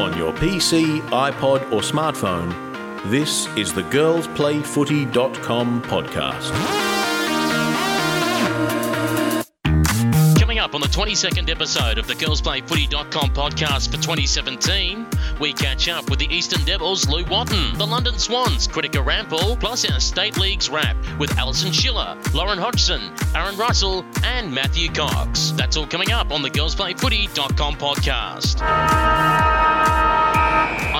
on your PC, iPod, or smartphone, this is the girlsplayfooty.com podcast. Coming up on the 22nd episode of the girlsplayfooty.com podcast for 2017, we catch up with the Eastern Devils, Lou Watton, the London Swans, Kritika Rampal, plus our State Leagues wrap with Alison Schiller, Lauren Hodgson, Aaron Russell, and Matthew Cox. That's all coming up on the girlsplayfooty.com podcast.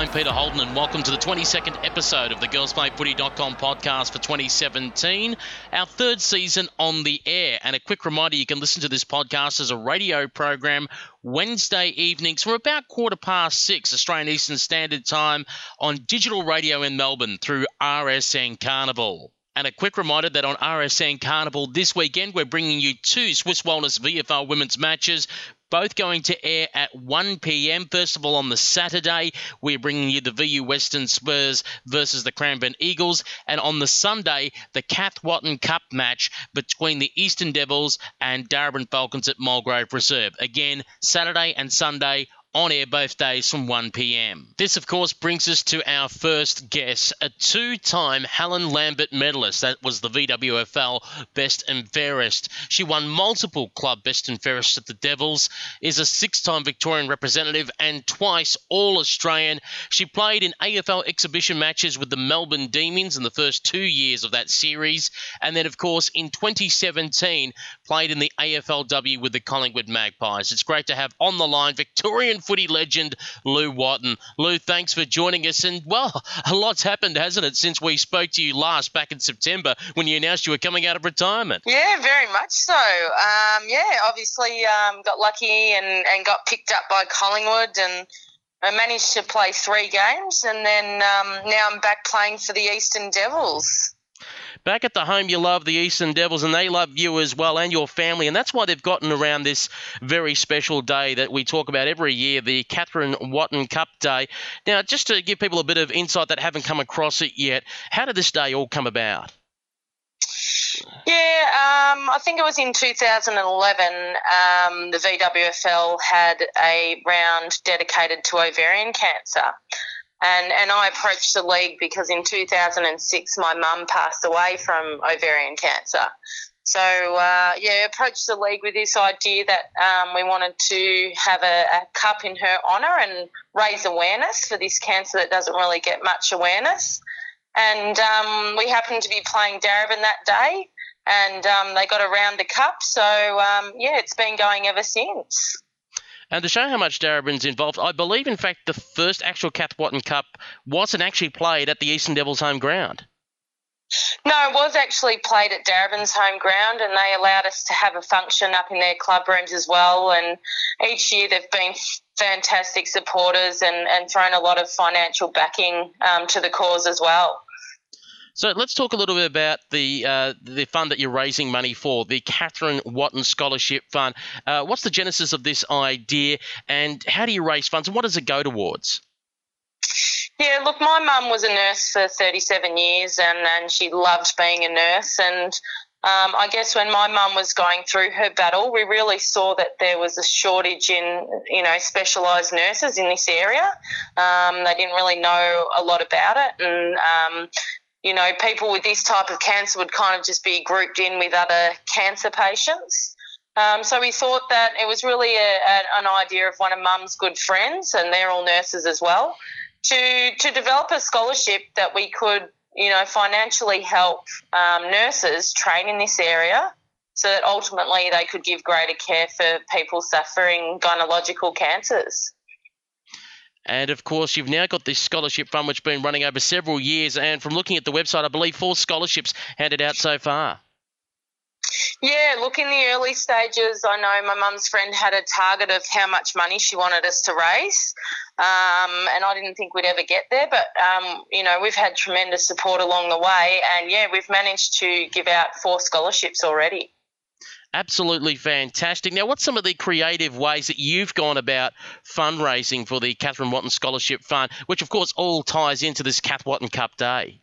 I'm Peter Holden, and welcome to the 22nd episode of the girlsplayfooty.com podcast for 2017, our third season on the air. And a quick reminder you can listen to this podcast as a radio program Wednesday evenings from about quarter past six Australian Eastern Standard Time on digital radio in Melbourne through RSN Carnival. And a quick reminder that on RSN Carnival this weekend, we're bringing you two Swisse Wellness VFL women's matches both going to air at 1 p.m. First of all, on the Saturday, we're bringing you the VU Western Spurs versus the Cranbourne Eagles. And on the Sunday, the Kath Watton Cup match between the Eastern Devils and Darebin Falcons at Mulgrave Reserve. Again, Saturday and Sunday on air both days from 1 pm. This, of course, brings us to our first guest, a two time Helen Lambert medalist. That was the VWFL Best and Fairest. She won multiple club Best and Fairest at the Devils, is a six time Victorian representative, and twice All Australian. She played in AFL exhibition matches with the Melbourne Demons in the first two years of that series, and then, of course, in 2017, played in the AFLW with the Collingwood Magpies. It's great to have on the line Victorian footy legend Lou Watton. Lou, thanks for joining us. And, well, a lot's happened, hasn't it, since we spoke to you last back in September when you announced you were coming out of retirement? Yeah, very much so. Um, yeah, obviously um, got lucky and, and got picked up by Collingwood and I managed to play three games and then um, now I'm back playing for the Eastern Devils. Back at the home, you love the Eastern Devils, and they love you as well and your family. And that's why they've gotten around this very special day that we talk about every year, the Catherine Watton Cup Day. Now, just to give people a bit of insight that haven't come across it yet, how did this day all come about? Yeah, um, I think it was in 2011. Um, the VWFL had a round dedicated to ovarian cancer. And, and I approached the league because in 2006 my mum passed away from ovarian cancer. So uh, yeah, approached the league with this idea that um, we wanted to have a, a, cup in her honour and raise awareness for this cancer that doesn't really get much awareness. And um, we happened to be playing Darebin that day, and um, they got around the cup. So um, yeah, it's been going ever since. And to show how much Darebin's involved, I believe, in fact, the first actual Kath Watton Cup wasn't actually played at the Eastern Devils' home ground. No, it was actually played at Darebin's home ground, and they allowed us to have a function up in their club rooms as well. And each year they've been fantastic supporters and, and thrown a lot of financial backing um, to the cause as well. So let's talk a little bit about the uh, the fund that you're raising money for, the Catherine Watton Scholarship Fund. Uh, what's the genesis of this idea, and how do you raise funds, and what does it go towards? Yeah, look, my mum was a nurse for 37 years, and, and she loved being a nurse. And um, I guess when my mum was going through her battle, we really saw that there was a shortage in, you know, specialised nurses in this area. Um, they didn't really know a lot about it, and um, you know, people with this type of cancer would kind of just be grouped in with other cancer patients. Um, so we thought that it was really a, a, an idea of one of Mum's good friends, and they're all nurses as well, to to develop a scholarship that we could, you know, financially help um, nurses train in this area, so that ultimately they could give greater care for people suffering gynecological cancers. And of course, you've now got this scholarship fund which has been running over several years. And from looking at the website, I believe four scholarships handed out so far. Yeah, look, in the early stages, I know my mum's friend had a target of how much money she wanted us to raise. Um, and I didn't think we'd ever get there, but, um, you know, we've had tremendous support along the way. And yeah, we've managed to give out four scholarships already. Absolutely fantastic. Now, what's some of the creative ways that you've gone about fundraising for the Catherine Watton Scholarship Fund, which of course all ties into this Kath Watton Cup Day?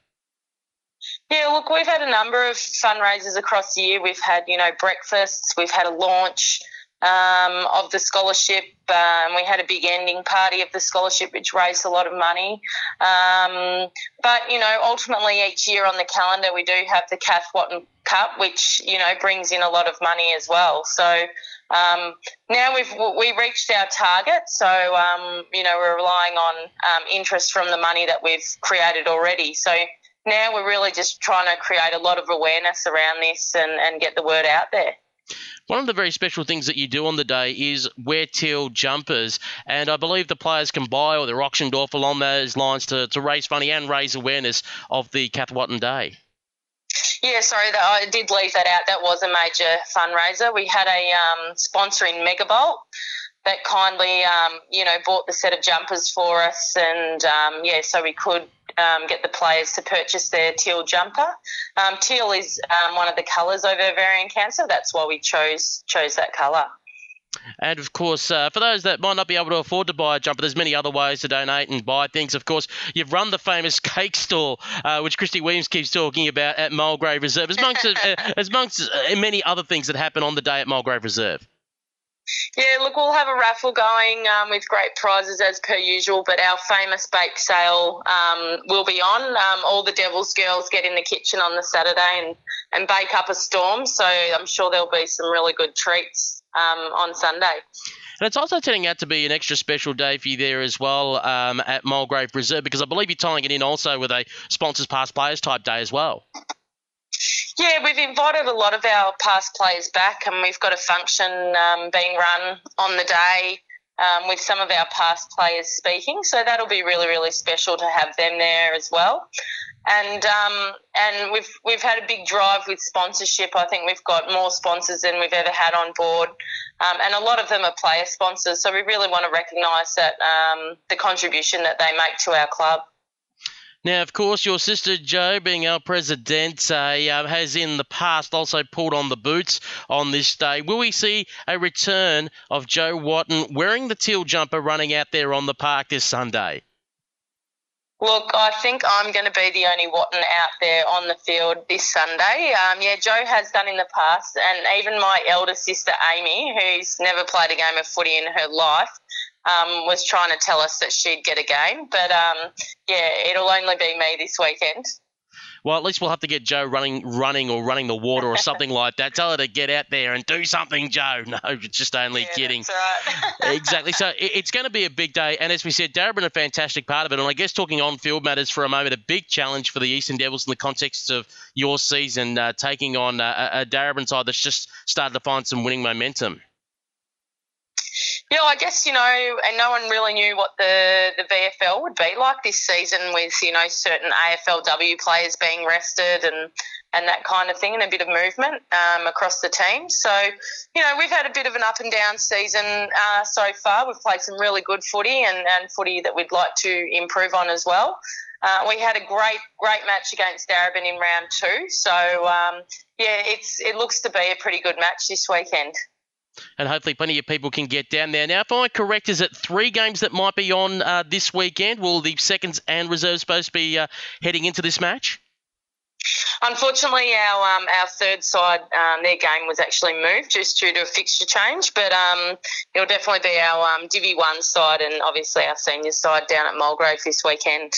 Yeah, look, we've had a number of fundraisers across the year. We've had, you know, breakfasts, we've had a launch, um, of the scholarship. Um, we had a big ending party of the scholarship, which raised a lot of money. Um, but you know, ultimately, each year on the calendar, we do have the Kath Watton Cup, which you know brings in a lot of money as well. So um, now we've we reached our target. So um, you know, we're relying on um, interest from the money that we've created already. So now we're really just trying to create a lot of awareness around this and, and get the word out there. One of the very special things that you do on the day is wear teal jumpers, and I believe the players can buy or they're auctioned off along those lines to, to raise money and raise awareness of the Kath Watton Day. Yeah, sorry, I did leave that out. That was a major fundraiser. We had a um, sponsor in Megabolt that kindly, um, you know, bought the set of jumpers for us, and um, yeah, so we could um, get the players to purchase their teal jumper. Um, teal is um, one of the colours of ovarian cancer. That's why we chose chose that colour. And of course, uh, for those that might not be able to afford to buy a jumper, there's many other ways to donate and buy things. Of course, you've run the famous cake stall, uh, which Christy Williams keeps talking about at Mulgrave Reserve, as amongst, uh, as amongst uh, many other things that happen on the day at Mulgrave Reserve. Yeah, look, we'll have a raffle going um, with great prizes as per usual, but our famous bake sale um, will be on. Um, all the Devils girls get in the kitchen on the Saturday and, and bake up a storm, so I'm sure there'll be some really good treats um, on Sunday. And it's also turning out to be an extra special day for you there as well um, at Mulgrave Reserve because I believe you're tying it in also with a sponsors past players type day as well. Yeah, we've invited a lot of our past players back, and we've got a function um, being run on the day um, with some of our past players speaking. So that'll be really, really special to have them there as well. And um, and we've we've had a big drive with sponsorship. I think we've got more sponsors than we've ever had on board, um, and a lot of them are player sponsors. So we really want to recognise that um, the contribution that they make to our club. Now, of course, your sister Jo, being our president, uh, uh, has in the past also pulled on the boots on this day. Will we see a return of Jo Watton wearing the teal jumper running out there on the park this Sunday? Look, I think I'm going to be the only Watton out there on the field this Sunday. Um, yeah, Jo has done in the past, and even my elder sister Amy, who's never played a game of footy in her life, um, was trying to tell us that she'd get a game. But um, yeah, it'll only be me this weekend. Well, at least we'll have to get Jo running, running or running the water or something like that. Tell her to get out there and do something, Jo. No, just only yeah, kidding. Right. exactly. So it's going to be a big day, and as we said, Darebin a fantastic part of it. And I guess talking on-field matters for a moment, a big challenge for the Eastern Devils in the context of your season, uh, taking on uh, a Darebin side that's just started to find some winning momentum. Yeah, I guess you know, and no one really knew what the the VFL would be like this season, with you know certain AFLW players being rested and and that kind of thing, and a bit of movement um, across the team. So, you know, we've had a bit of an up and down season uh, so far. We've played some really good footy and, and footy that we'd like to improve on as well. Uh, we had a great, great match against Darebin in round two. So, um, yeah, it's it looks to be a pretty good match this weekend and hopefully plenty of people can get down there. Now, if I'm correct, is it three games that might be on uh, this weekend? Will the seconds and reserves supposed to be uh, heading into this match? Unfortunately, our um, our third side, um, their game was actually moved just due to a fixture change, but um, it'll definitely be our um, Divi 1 side and obviously our senior side down at Mulgrave this weekend.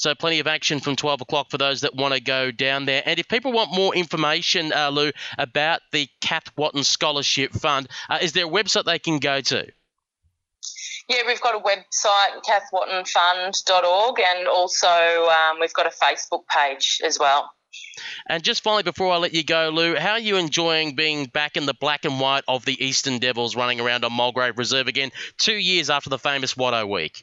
So plenty of action from 12 o'clock for those that want to go down there. And if people want more information, uh, Lou, about the Kath Watton Scholarship Fund, uh, is there a website they can go to? Yeah, we've got a website, kathwattonfund.org, and also um, we've got a Facebook page as well. And just finally, before I let you go, Lou, how are you enjoying being back in the black and white of the Eastern Devils running around on Mulgrave Reserve again, two years after the famous Watto week?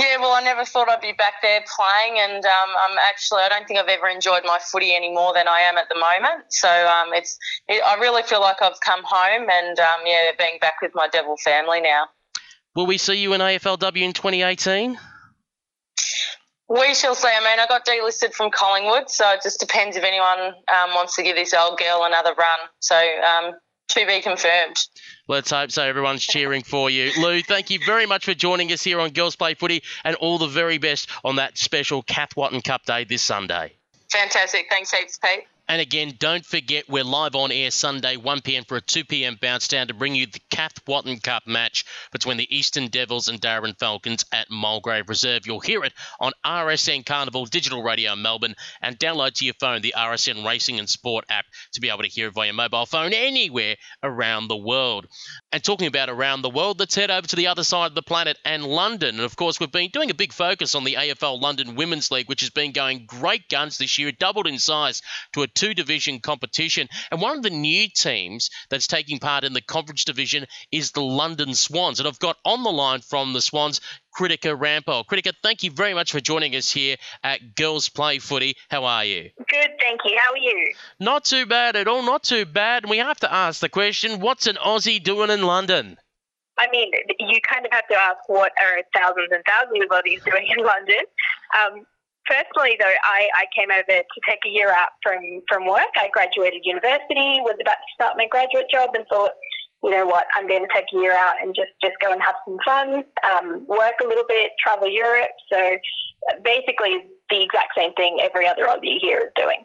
Yeah, well, I never thought I'd be back there playing, and um, I'm actually I don't think I've ever enjoyed my footy any more than I am at the moment. So um, it's it, I really feel like I've come home, and um, yeah, being back with my Devil family now. Will we see you in AFLW in 2018? We shall see. I mean, I got delisted from Collingwood, so it just depends if anyone um, wants to give this old girl another run. So um, to be confirmed. Let's hope so. Everyone's cheering for you. Lou, thank you very much for joining us here on Girls Play Footy and all the very best on that special Kath Watton Cup Day this Sunday. Fantastic. Thanks heaps, Pete. And again, don't forget we're live on air Sunday, 1 p.m. for a 2 p.m. bounce down to bring you the Kath Watton Cup match between the Eastern Devils and Darebin Falcons at Mulgrave Reserve. You'll hear it on RSN Carnival Digital Radio Melbourne and download to your phone the RSN Racing and Sport app to be able to hear it via mobile phone anywhere around the world. And talking about around the world, let's head over to the other side of the planet and London. And of course, we've been doing a big focus on the AFL London Women's League, which has been going great guns this year. It doubled in size to a two division competition. And one of the new teams that's taking part in the conference division is the London Swans. And I've got on the line from the Swans Kritika Rampal. Kritika, thank you very much for joining us here at Girls Play Footy. How are you? Good, thank you. How are you? Not too bad at all, not too bad. And we have to ask the question what's an Aussie doing in London? I mean, you kind of have to ask what are thousands and thousands of Aussies doing in London. Um, personally, though, I, I came over to take a year out from, from work. I graduated university, was about to start my graduate job, and thought, you know what, I'm going to take a year out and just, just go and have some fun, um, work a little bit, travel Europe. So basically, the exact same thing every other Aussie here is doing.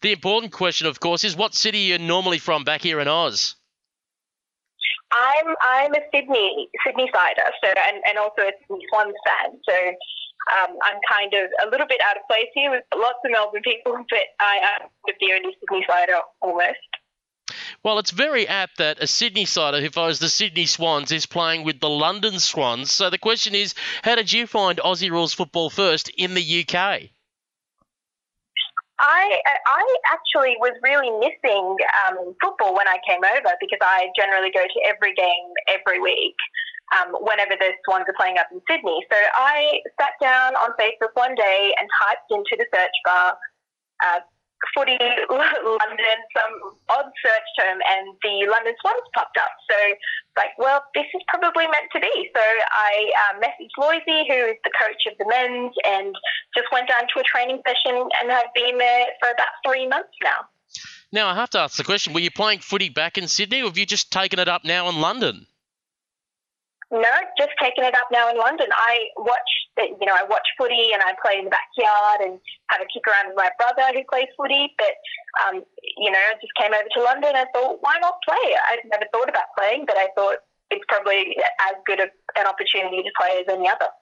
The important question, of course, is what city are you normally from back here in Oz? I'm I'm a Sydney Sydney sider, so and, and also a Sydney Swans fan. So um, I'm kind of a little bit out of place here with lots of Melbourne people, but I am the only Sydney sider almost. Well, it's very apt that a Sydney sider who follows the Sydney Swans is playing with the London Swans. So the question is, how did you find Aussie rules football first in the UK? I I actually was really missing um, football when I came over because I generally go to every game every week um, whenever the Swans are playing up in Sydney. So I sat down on Facebook one day and typed into the search bar uh, footy London, some odd search term, and the London Swans popped up. So, like, well, this is probably meant to be. So I uh, messaged Loisy, who is the coach of the men's, and just went down to a training session and have been there for about three months now. Now, I have to ask the question were you playing footy back in Sydney, or have you just taken it up now in London? No, just taking it up now in London. I watch, you know, I watch footy and I play in the backyard and have a kick around with my brother who plays footy. But, um, you know, I just came over to London and I thought, why not play? I'd never thought about playing, but I thought it's probably as good an opportunity to play as any other.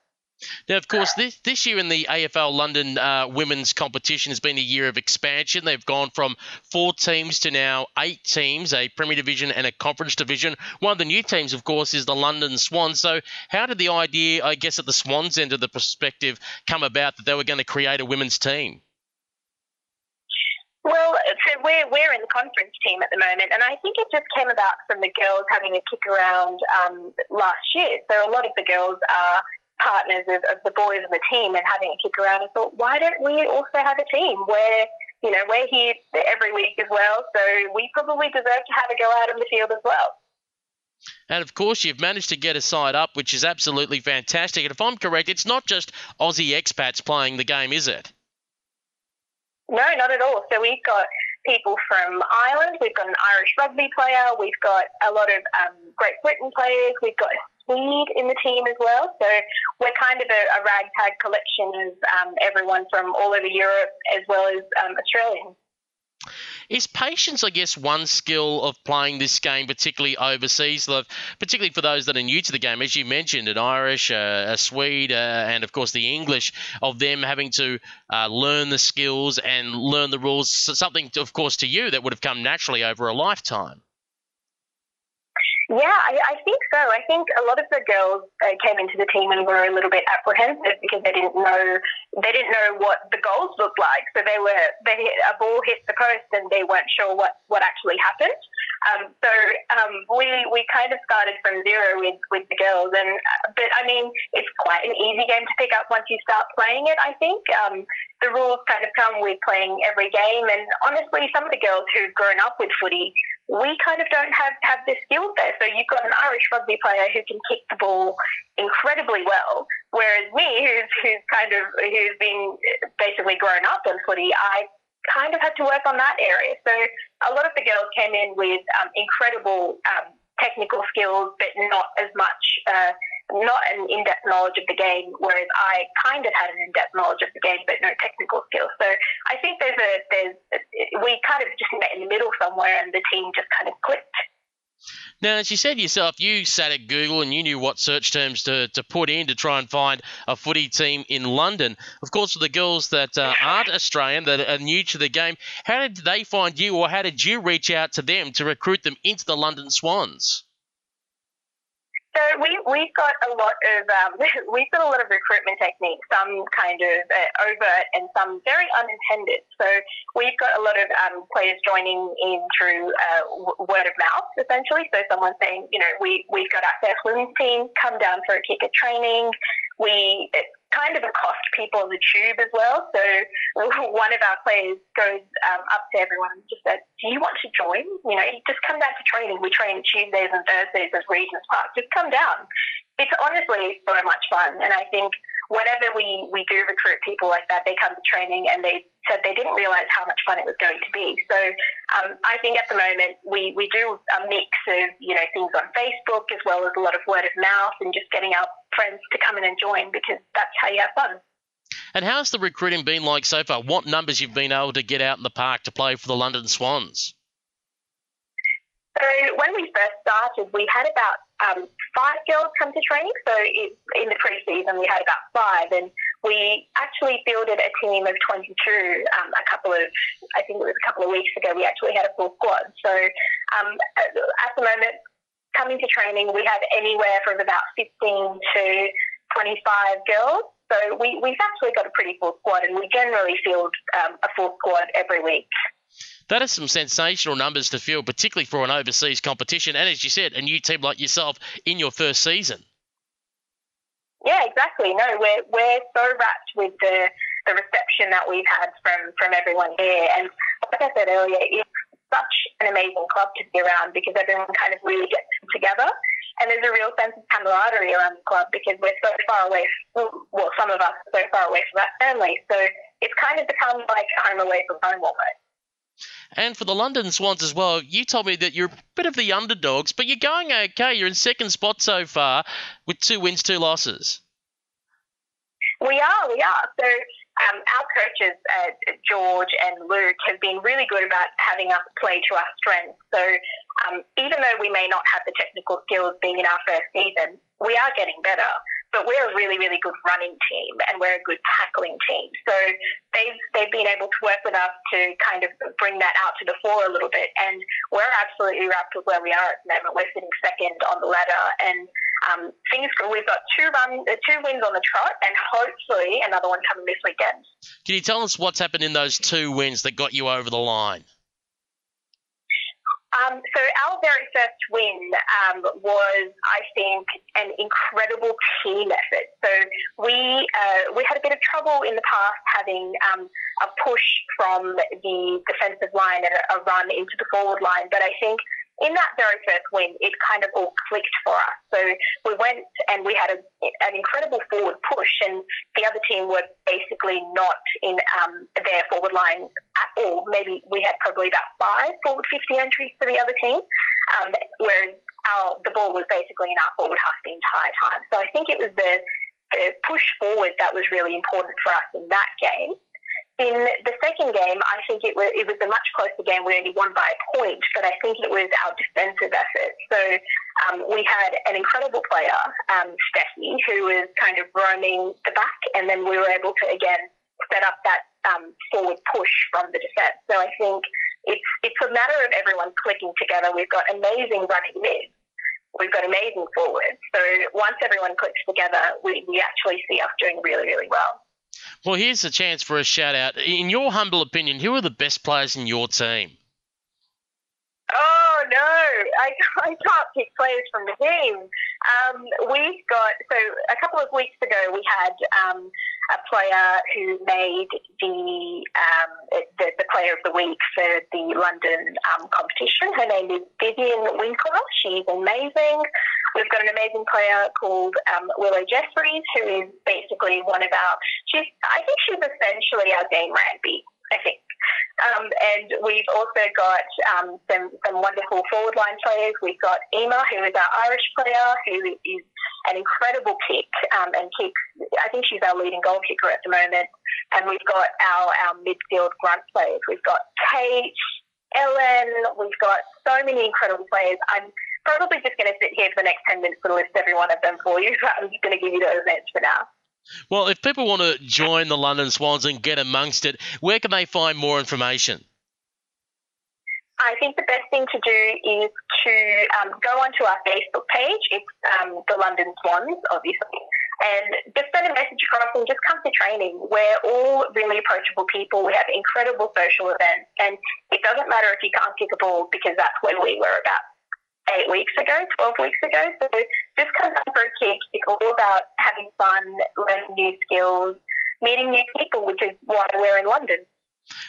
Now, of course, this, this year in the AFL London uh, women's competition has been a year of expansion. They've gone from four teams to now eight teams, a Premier Division and a Conference Division. One of the new teams, of course, is the London Swans. So, how did the idea, I guess, at the Swans end of the perspective come about that they were going to create a women's team? Well, so we're, we're in the conference team at the moment, and I think it just came about from the girls having a kick around um, last year. So a lot of the girls are partners of, of the boys in the team and having a kick around, I thought, why don't we also have a team where, you know, we're here every week as well, so we probably deserve to have a go out in the field as well. And of course, you've managed to get a side up, which is absolutely fantastic. And if I'm correct, it's not just Aussie expats playing the game, is it? No, not at all. So we've got people from Ireland, we've got an Irish rugby player, we've got a lot of um, Great Britain players, we've got Swede in the team as well. So we're kind of a, a ragtag collection of um, everyone from all over Europe as well as um, Australians. Is patience, I guess, one skill of playing this game, particularly overseas, particularly for those that are new to the game? As you mentioned, an Irish, uh, a Swede, uh, and of course the English, of them having to uh, learn the skills and learn the rules, something, of course, to you that would have come naturally over a lifetime. Yeah, I, I think so. I think a lot of the girls uh, came into the team and were a little bit apprehensive because they didn't know they didn't know what the goals looked like. So they were they hit, a ball hit the post and they weren't sure what what actually happened. Um, so um, we we kind of started from zero with with the girls, and but I mean it's quite an easy game to pick up once you start playing it. I think um, the rules kind of come with playing every game, and honestly, some of the girls who've grown up with footy we kind of don't have, have the skills there. So you've got an Irish rugby player who can kick the ball incredibly well, whereas me, who's who's kind of who's been basically grown up in footy, I kind of had to work on that area. So a lot of the girls came in with um, incredible um, technical skills, but not as much uh, not an in-depth knowledge of the game, whereas I kind of had an in-depth knowledge of the game, but no technical skills. So I think there's a there's we kind of just met in the middle somewhere, and the team just kind of clicked. Now, as you said yourself, you sat at Google and you knew what search terms to, to put in to try and find a footy team in London. Of course, for the girls that uh, aren't Australian, that are new to the game, how did they find you or how did you reach out to them to recruit them into the London Swans? So we we've got a lot of um, we've got a lot of recruitment techniques, some kind of uh, overt and some very unintended. So we've got a lot of um, players joining in through uh, word of mouth, essentially. So someone saying, you know, we we've got our first women's team, come down for a kick at training. We kind of accost people on the tube as well. So one of our players goes um, up to everyone and just said, "Do you want to join? You know, just come down to training. We train Tuesdays and Thursdays at Regent's Park. Just come down." It's honestly so much fun, and I think whenever we, we do recruit people like that, they come to training and they said they didn't realize how much fun it was going to be. So um, I think at the moment we, we do a mix of, you know, things on Facebook as well as a lot of word of mouth and just getting our friends to come in and join because that's how you have fun. And how's the recruiting been like so far? What numbers you've been able to get out in the park to play for the London Swans? So when we first started, we had about um, five girls come to training. So it, in the pre-season, we had about five, and we actually fielded a team of 22 um, a couple of, I think it was a couple of weeks ago. We actually had a full squad. So um, at the moment, coming to training, we have anywhere from about 15 to 25 girls. So we, we've actually got a pretty full squad, and we generally field um, a full squad every week. That is some sensational numbers to field, particularly for an overseas competition, and as you said, a new team like yourself in your first season. Yeah, exactly. No, we're we're so wrapped with the the reception that we've had from from everyone here, and like I said earlier, it's such an amazing club to be around because everyone kind of really gets together. And there's a real sense of camaraderie around the club because we're so far away, from, well, some of us are so far away from our family. So it's kind of become like home away from home almost. And for the London Swans as well, you told me that you're a bit of the underdogs, but you're going okay. You're in second spot so far with two wins, two losses. We are, we are. So um, our coaches, uh, George and Luke, have been really good about having us play to our strengths. So um, even though we may not have the technical skills being in our first season, we are getting better. But we're a really, really good running team and we're a good tackling team. So they've they've been able to work with us to kind of bring that out to the fore a little bit. And we're absolutely wrapped with where we are at the moment. We're sitting second on the ladder and um, things go we've got two run, two wins on the trot, and hopefully another one coming this weekend. Can you tell us what's happened in those two wins that got you over the line? Um, so our very first win um, was, I think, an incredible team effort. So we uh, we had a bit of trouble in the past having um, a push from the defensive line and a, run into the forward line, but I think in that very first win, it kind of all clicked for us. So we went and we had a, an incredible forward push, and the other team were basically not in um, their forward line at all. Maybe we had probably about five forward 50 entries for the other team, um, whereas our, the ball was basically in our forward half the entire time. So I think it was the, the push forward that was really important for us in that game. In the second game, I think it was, it was a much closer game. We only won by a point, but I think it was our defensive effort. So um, we had an incredible player, um, Steffi, who was kind of roaming the back, and then we were able to again set up that um, forward push from the defence. So I think it's it's a matter of everyone clicking together. We've got amazing running mids. We've got amazing forwards. So once everyone clicks together, we, we actually see us doing really, really well. Well, here's a chance for a shout out. In your humble opinion, who are the best players in your team? Oh no, I, I can't pick players from the team. Um, we've got so a couple of weeks ago we had um, a player who made the, um, the, the player of the week for the London um, competition. Her name is Vivian Winkler. She's amazing. We've got an amazing player called um, Willow Jeffries, who is basically one of our. She's I think she's essentially our Dane Rampe. I think Um, and we've also got um, some, some wonderful forward line players. We've got Ema, who is our Irish player, who is an incredible kick um, and kicks. I think she's our leading goal kicker at the moment. And we've got our, our midfield grunt players. We've got Kate, Ellen. We've got so many incredible players. I'm probably just going to sit here for the next 10 minutes to list every one of them for you. But I'm just going to give you those names for now. Well, if people want to join the London Swans and get amongst it, where can they find more information? I think the best thing to do is to um, go onto our Facebook page. It's um, the London Swans, obviously, and just send a message across and just come to training. We're all really approachable people. We have incredible social events, and it doesn't matter if you can't kick a ball because that's when we were about eight weeks ago, 12 weeks ago. So just come down for a kick. It's all about having fun, learning new skills, meeting new people, which is why we're in London.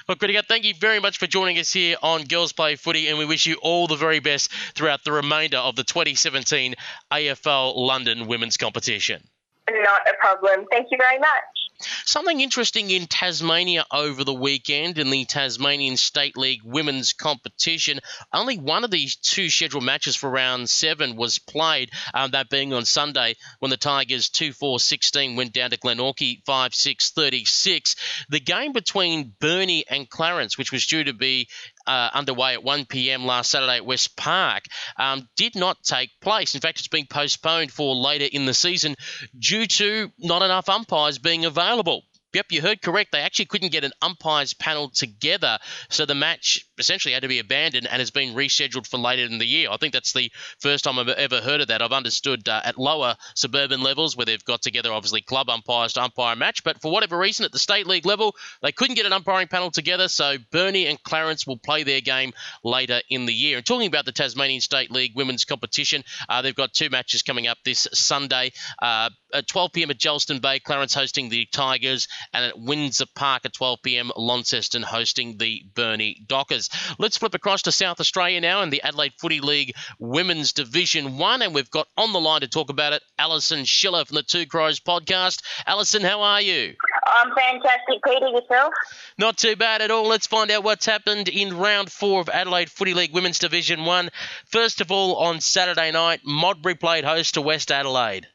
Well, Greta, thank you very much for joining us here on Girls Play Footy, and we wish you all the very best throughout the remainder of the 2017 AFL London Women's Competition. Not a problem. Thank you very much. Something interesting in Tasmania over the weekend in the Tasmanian State League women's competition. Only one of these two scheduled matches for round seven was played, um, that being on Sunday when the Tigers 2 4 16 went down to Glenorchy 5 6 36. The game between Burnie and Clarence, which was due to be uh, underway at 1 p.m. last Saturday at West Park um, did not take place. In fact, it's been postponed for later in the season due to not enough umpires being available. Yep, you heard correct. They actually couldn't get an umpires panel together, so the match essentially had to be abandoned and has been rescheduled for later in the year. I think that's the first time I've ever heard of that. I've understood uh, at lower suburban levels where they've got together, obviously, club umpires to umpire a match, but for whatever reason, at the state league level, they couldn't get an umpiring panel together, so Burnie and Clarence will play their game later in the year. And talking about the Tasmanian State League women's competition, uh, they've got two matches coming up this Sunday uh, at 12 p.m. at Geilston Bay, Clarence hosting the Tigers and at Windsor Park at 12 p.m. Launceston hosting the Burnie Dockers. Let's flip across to South Australia now in the Adelaide Footy League Women's Division 1 and we've got on the line to talk about it Alison Schiller from the Two Crows podcast. Alison, how are you? I'm fantastic, Peter. Yourself? Not too bad at all. Let's find out what's happened in round four of Adelaide Footy League Women's Division 1. First of all, on Saturday night, Modbury played host to West Adelaide.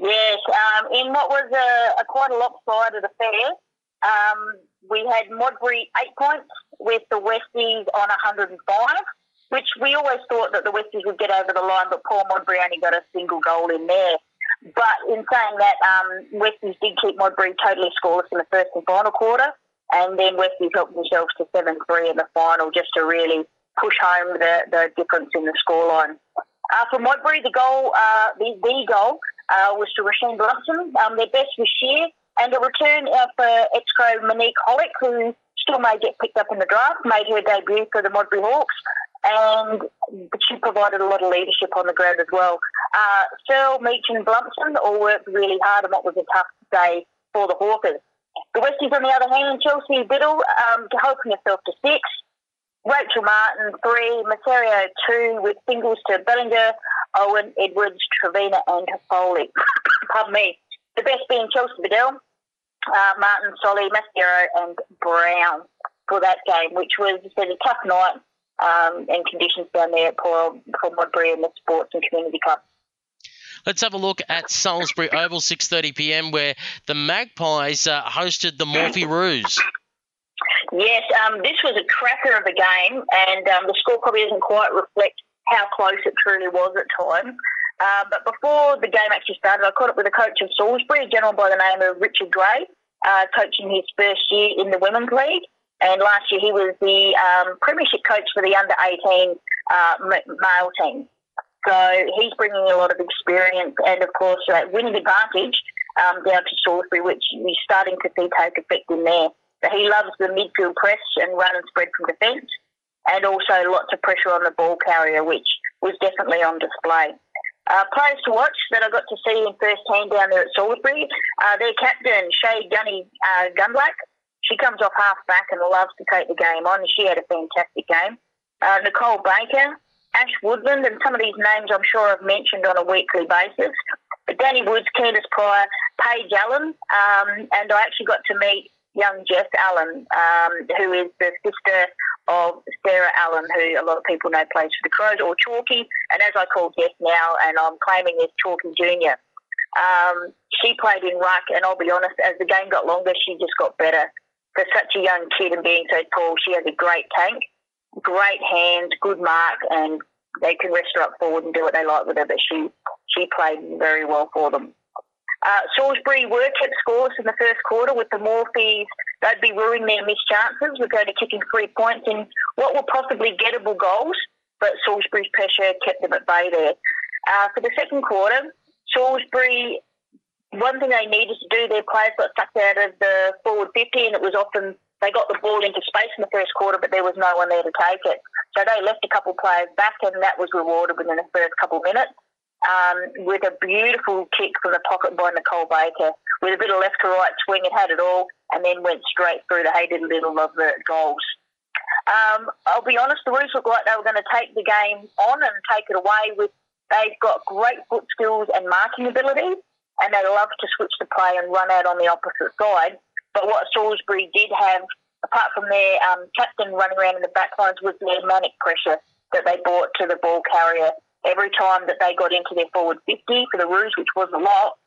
Yes, um, in what was a, a, quite a lopsided affair, um, we had Modbury eight points with the Westies on 105, which we always thought that the Westies would get over the line, but poor Modbury only got a single goal in there. But in saying that, um, Westies did keep Modbury totally scoreless in the first and final quarter, and then Westies helped themselves to 7 3 in the final just to really push home the, the difference in the scoreline. Uh, for Modbury, the goal, uh, the, the goal uh, was to Rasheen Blossom. Um, their best was sheer, and a return uh, for ex-Crow Monique Hollick, who still may get picked up in the draft, made her debut for the Modbury Hawks, and she provided a lot of leadership on the ground as well. Uh, Searle, Meach and Blumpson all worked really hard on what was a tough day for the Hawkers. The Westies, on the other hand, Chelsea Biddle um, helping herself to six, Rachel Martin three, Materio two, with singles to Bellinger, Owen, Edwards, Trevina, and Foley. Pardon me. The best being Chelsea Bedell, uh, Martin, Solly, Mascaro, and Brown for that game, which was said, a tough night um, and conditions down there at Paul, Paul Modbury in the Sports and Community Club. Let's have a look at Salisbury Oval, 6:30 p.m., where the Magpies uh, hosted the Morphy Roos. Yes, um, this was a cracker of a game, and um, the score probably doesn't quite reflect how close it truly was at times. Uh, but before the game actually started, I caught up with a coach of Salisbury, a gentleman by the name of Richard Gray, uh, coaching his first year in the Women's League. And last year he was the um, premiership coach for the under 18 uh, male team. So he's bringing a lot of experience and, of course, uh, winning advantage um, down to Salisbury, which you're starting to see take effect in there. So he loves the midfield press and run and spread from defence and also lots of pressure on the ball carrier, which was definitely on display. Uh, players to watch that I got to see in first hand down there at Salisbury, uh, their captain, Shay Gunny uh, Gunblack. She comes off half back and loves to take the game on. She had a fantastic game. Uh, Nicole Baker, Ash Woodland, and some of these names I'm sure I've mentioned on a weekly basis. But Danny Woods, Candice Pryor, Paige Allen, um, and I actually got to meet young Jess Allen, um, who is the sister of Sarah Allen, who a lot of people know plays for the Crows, or Chalky, and as I call Jess now, and I'm claiming is Chalky Junior. Um, she played in ruck, and I'll be honest, as the game got longer, she just got better. For such a young kid and being so tall, she has a great tank, great hands, good mark, and they can rest her up forward and do what they like with her. But she she played very well for them. Uh, Salisbury were kept scoreless in the first quarter with the Morphies. They'd be ruining their missed chances. We're going to kicking three points in what were possibly gettable goals, but Salisbury's pressure kept them at bay there. Uh, for the second quarter, Salisbury, one thing they needed to do, their players got sucked out of the forward 50 and it was often they got the ball into space in the first quarter, but there was no one there to take it. So they left a couple of players back and that was rewarded within the first couple of minutes um, with a beautiful kick from the pocket by Nicole Baker. With a bit of left to right swing, it had it all, and then went straight through the hated little of the goals. Um, I'll be honest, the Roos looked like they were going to take the game on and take it away. With they've got great foot skills and marking ability, and they love to switch the play and run out on the opposite side. But what Salisbury did have, apart from their um, captain running around in the back lines, was their manic pressure that they brought to the ball carrier every time that they got into their forward 50 for the Roos, which was a lot,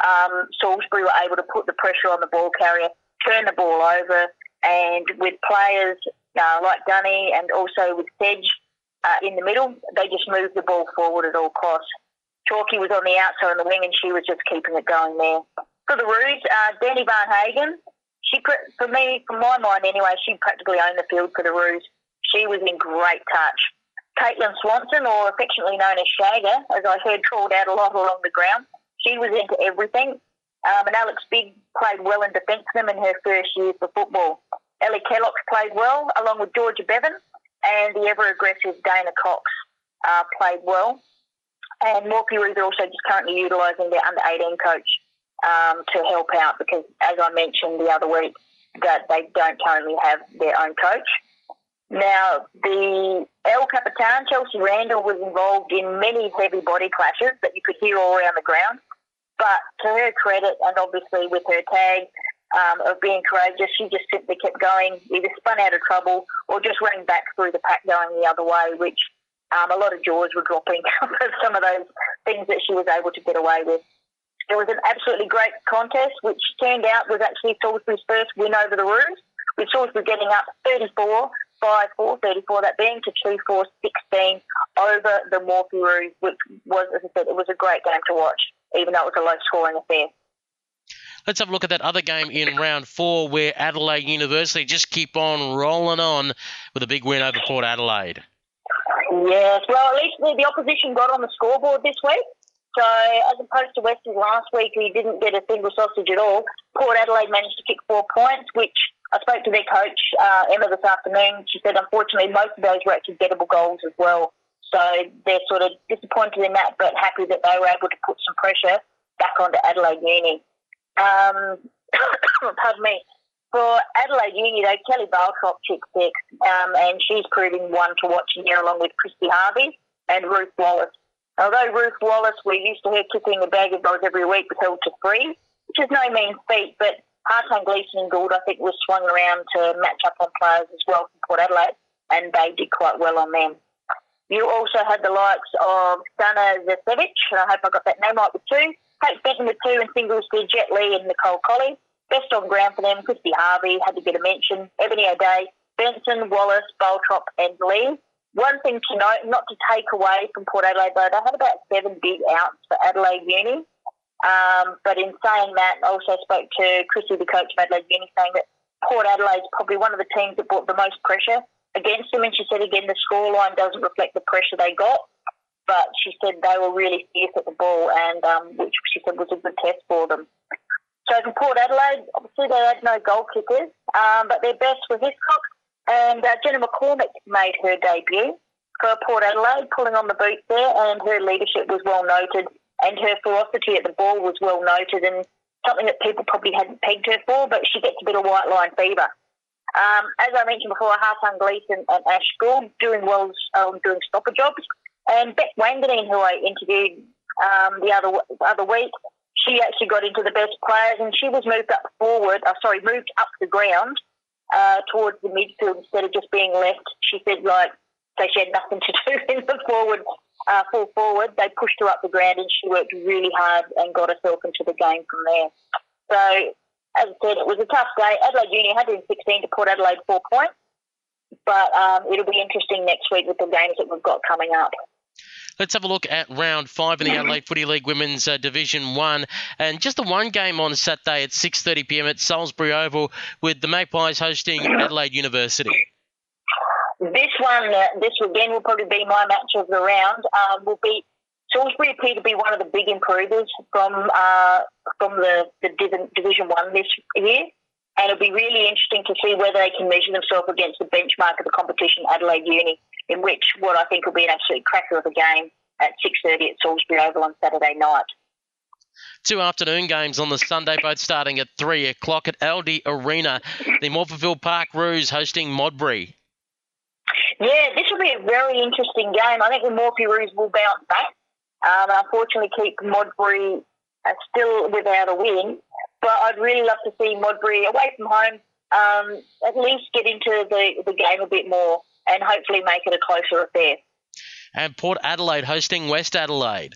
um, Salisbury were able to put the pressure on the ball carrier, turn the ball over, and with players uh, like Dunny and also with Sedge uh, in the middle, they just moved the ball forward at all costs. Chalky was on the outside on the wing, and she was just keeping it going there. For the Roos, uh, Danny Van Hagen, she for me, from my mind anyway, she practically owned the field for the Roos. She was in great touch. Caitlin Swanson, or affectionately known as Shagger, as I heard called out a lot along the ground. She was into everything. Um, and Alex Big played well in defence them in her first year for football. Ellie Kellogg played well, along with Georgia Bevan, and the ever aggressive Dana Cox uh, played well. And Morphy Reed are also just currently utilising their under 18 coach um, to help out because, as I mentioned the other week, that they don't currently have their own coach. Now, the El Capitan, Chelsea Randall, was involved in many heavy body clashes that you could hear all around the ground. But to her credit, and obviously with her tag um, of being courageous, she just simply kept going, either spun out of trouble or just ran back through the pack going the other way, which um, a lot of jaws were dropping for some of those things that she was able to get away with. It was an absolutely great contest, which turned out was actually Salisbury's first win over the Roos, with Salisbury getting up 34 5 4 34, that being to 2 4 16 over the Morphy Roos, which was, as I said, it was a great game to watch, even though it was a low scoring affair. Let's have a look at that other game in round four where Adelaide University just keep on rolling on with a big win over Port Adelaide. Yes, well, at least the, opposition got on the scoreboard this week. So, as opposed to Westies last week, who didn't get a single sausage at all, Port Adelaide managed to kick four points, which I spoke to their coach, uh, Emma, this afternoon. She said, unfortunately, most of those were actually gettable goals as well. So they're sort of disappointed in that, but happy that they were able to put some pressure back onto Adelaide Uni. Um, pardon me. For Adelaide Uni, though, Kelly Baltrop kicked six, um, and she's proving one to watch in here along with Christy Harvey and Ruth Wallace. Although Ruth Wallace, we're used to her kicking a bag of goals every week, was held to three, which is no mean feat, but Part-time Gleeson and Gould, I think, was swung around to match up on players as well from Port Adelaide, and they did quite well on them. You also had the likes of Dana Zasevich, and I hope I got that name right with two. Kate Benton with two, and singles to Jet Lee and Nicole Colley. Best on ground for them, Christy Harvey had to get a mention. Ebony O'Day, Benson, Wallace, Baltrop, and Lee. One thing to note, not to take away from Port Adelaide, though, they had about seven big outs for Adelaide Uni. Um, but in saying that, I also spoke to Chrissy, the coach of Adelaide Uni, saying that Port Adelaide's probably one of the teams that brought the most pressure against them. And she said, again, the scoreline doesn't reflect the pressure they got. But she said they were really fierce at the ball, and um, which she said was a good test for them. So for Port Adelaide, obviously they had no goal kickers, um, but their best was Hiscox, and uh, Jenna McCormick made her debut for Port Adelaide, pulling on the boots there, and her leadership was well noted and her ferocity at the ball was well noted and something that people probably hadn't pegged her for, but she gets a bit of white line fever. Um, as I mentioned before, Hartung Gleeson and Ash Gould doing well um, doing stopper jobs. And Beck Wanganeen, who I interviewed um, the other other week, she actually got into the best players, and she was moved up forward. Uh, sorry, moved up the ground uh, towards the midfield instead of just being left. She said like so she had nothing to do in the forward, uh, full forward. They pushed her up the ground, and she worked really hard and got herself into the game from there. So as I said, it was a tough day. Adelaide Uni 116 to Port Adelaide four points, but um, it'll be interesting next week with the games that we've got coming up. Let's have a look at round five in the Adelaide Footy League Women's uh, Division One, and just the one game on Saturday at 6:30 p.m. at Salisbury Oval, with the Magpies hosting Adelaide University. This one, uh, this again will probably be my match of the round. Um, will be Salisbury appear to be one of the big improvers from uh, from the, the Division One this year, and it'll be really interesting to see whether they can measure themselves against the benchmark of the competition, Adelaide Uni in which what I think will be an absolute cracker of a game at 6.30 at Salisbury Oval on Saturday night. Two afternoon games on the Sunday, both starting at 3 o'clock at Aldi Arena. The Morphettville Park Roos hosting Modbury. Yeah, this will be a very interesting game. I think the Morphy Roos will bounce back. Um, unfortunately, keep Modbury uh, still without a win. But I'd really love to see Modbury away from home um, at least get into the, the game a bit more and hopefully make it a closer affair. And Port Adelaide hosting West Adelaide.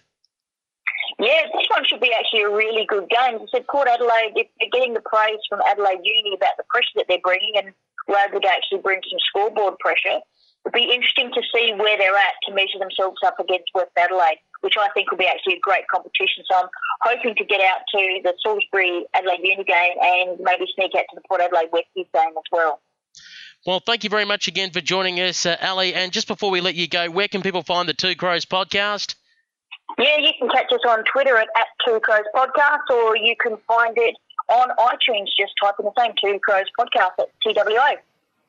Yeah, this one should be actually a really good game. As I said, Port Adelaide, if they're getting the praise from Adelaide Uni about the pressure that they're bringing and able to actually bring some scoreboard pressure, It'd be interesting to see where they're at to measure themselves up against West Adelaide, which I think will be actually a great competition. So I'm hoping to get out to the Salisbury Adelaide Uni game and maybe sneak out to the Port Adelaide Westies game as well. Well, thank you very much again for joining us, uh, Ali. And just before we let you go, where can people find the Two Crows podcast? Yeah, you can catch us on Twitter at, at Two Crows Podcast, or you can find it on iTunes. Just type in the same Two Crows Podcast at TWO.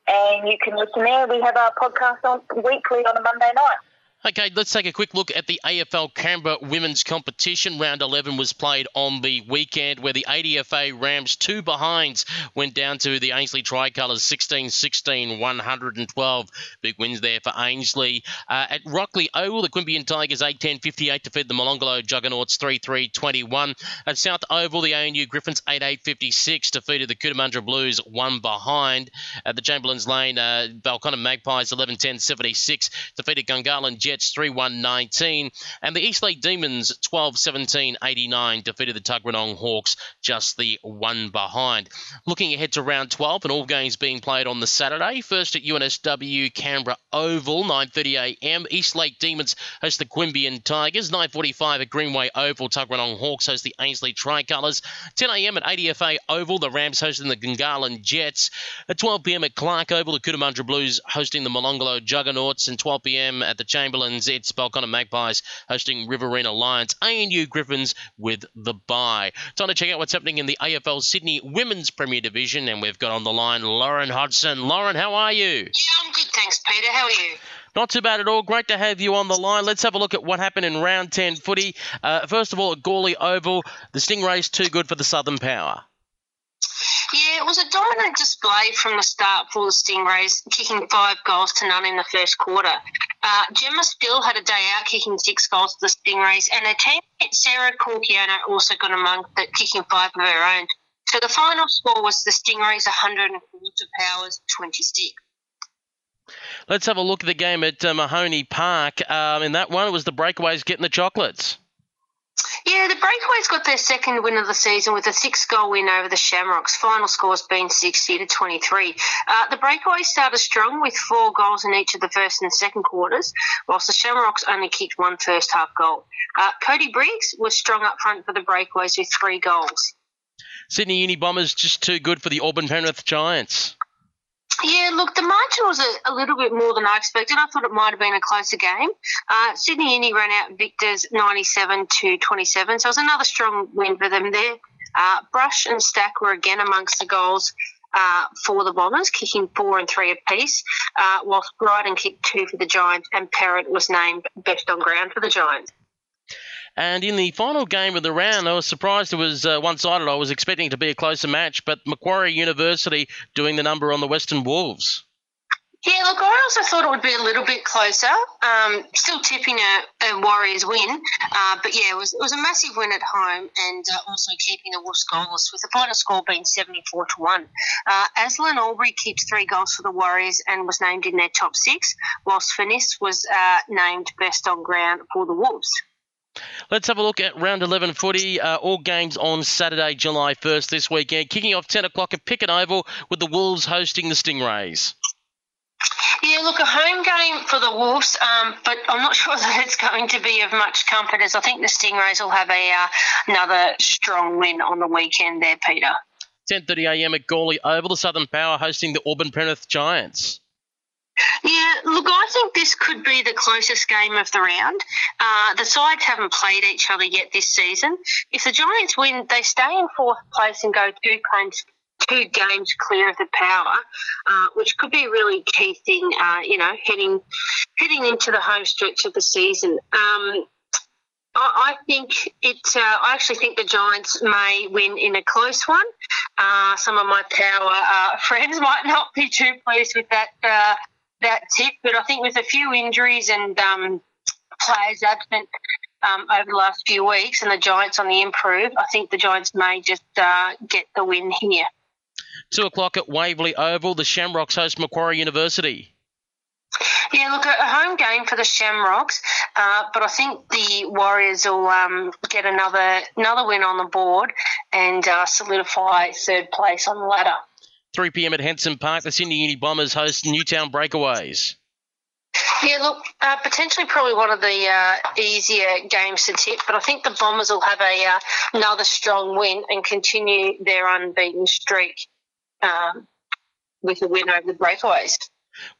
And you can listen there. We have our podcast on weekly on a Monday night. Okay, let's take a quick look at the AFL Canberra Women's Competition. Round 11 was played on the weekend where the ADFA Rams two behinds went down to the Ainslie Tricolours 16 16 112. Big wins there for Ainslie. Uh, at Rockley Oval, the Queanbeyan Tigers 8 10 58 defeated the Molonglo Juggernauts 3 3 21. At South Oval, the ANU Griffins 8 8 56 defeated the Cootamundra Blues one behind. At the Chamberlains Lane, uh, Belconnen Magpies 11 10 76 defeated Gungahlin Jets. Jets 3 1 19. And the Eastlake Demons 12 17 89 defeated the Tuggeranong Hawks just the one behind. Looking ahead to round 12 and all games being played on the Saturday. First at UNSW Canberra Oval 9.30am. Eastlake Demons host the Queanbeyan Tigers. 9.45 at Greenway Oval. Tuggeranong Hawks host the Ainslie Tricolours. 10am at ADFA Oval. The Rams hosting the Gungahlin Jets. At 12pm at Clark Oval. The Cootamundra Blues hosting the Molonglo Juggernauts. And 12pm at the Chamberlain Netherlands, it's Belconnen Magpies hosting Riverina Lions, ANU Griffins with the bye. Time to check out what's happening in the AFL Sydney Women's Premier Division, and we've got on the line Lauren Hodgson. Lauren, how are you? Yeah, I'm good, thanks, Peter. How are you? Not too bad at all. Great to have you on the line. Let's have a look at what happened in round 10 footy. Uh, first of all, at Gawley Oval, the Stingrays too good for the Southern Power. Yeah, it was a dominant display from the start for the Stingrays, kicking five goals to none in the first quarter. Uh, Gemma Still had a day out, kicking six goals for the Stingrays, and her teammate Sarah Corpiano also got among the kicking five of her own. So the final score was the Stingrays 104 to Powers 26. Let's have a look at the game at uh, Mahoney Park. Um, in that one, it was the breakaways getting the chocolates. Yeah, the Breakaways got their second win of the season with a six-goal win over the Shamrocks. Final scores being 60 to 23. Uh, the Breakaways started strong with four goals in each of the first and second quarters, whilst the Shamrocks only kicked one first half goal. Uh, Cody Briggs was strong up front for the Breakaways with three goals. Sydney Uni Bombers just too good for the Auburn Penrith Giants. Yeah, look, the margin was a, a, little bit more than I expected. I thought it might have been a closer game. Uh, Sydney Uni ran out Victors 97 to 27, so it was another strong win for them there. Uh, Brush and Stack were again amongst the goals uh, for the Bombers, kicking four and three apiece, uh, whilst Bryden kicked two for the Giants, and Parrott was named best on ground for the Giants. And in the final game of the round, I was surprised it was uh, one sided. I was expecting to be a closer match, but Macquarie University doing the number on the Western Wolves. Yeah, look, I also thought it would be a little bit closer. Um, still tipping a, a Warriors win, uh, but yeah, it was it was a massive win at home, and uh, also keeping the Wolves goalless with the final score being seventy four to one. Uh, Aslan Aubrey keeps three goals for the Warriors and was named in their top six, whilst Finis was uh, named best on ground for the Wolves. Let's have a look at round 11 footy. Uh, all games on Saturday, July 1st this weekend. Kicking off 10 o'clock at Pickett Oval with the Wolves hosting the Stingrays. Yeah, look, a home game for the Wolves, um, but I'm not sure that it's going to be of much comfort as I think the Stingrays will have a uh, another strong win on the weekend there, Peter. 10.30am at Gawley Oval, the Southern Power hosting the Auburn Penrith Giants. Yeah, look, I think this could be the closest game of the round. Uh, the sides haven't played each other yet this season. If the Giants win, they stay in fourth place and go two games, two games clear of the power, uh, which could be a really key thing. Uh, you know, heading heading into the home stretch of the season. Um, I, think it. Uh, I actually think the Giants may win in a close one. Uh, some of my power uh, friends might not be too pleased with that uh, that tip, but I think with a few injuries and um, players absent um, over the last few weeks, and the Giants on the improve, I think the Giants may just uh, get the win here. Two o'clock at Waverley Oval, the Shamrocks host Macquarie University. Yeah, look, a home game for the Shamrocks, uh, but I think the Warriors will um, get another another win on the board and uh, solidify third place on the ladder. 3 p.m. at Henson Park, the Sydney Uni Bombers host Newtown Breakaways. Yeah, look, uh, potentially probably one of the uh, easier games to tip, but I think the Bombers will have a uh, another strong win and continue their unbeaten streak um, with a win over the Breakaways.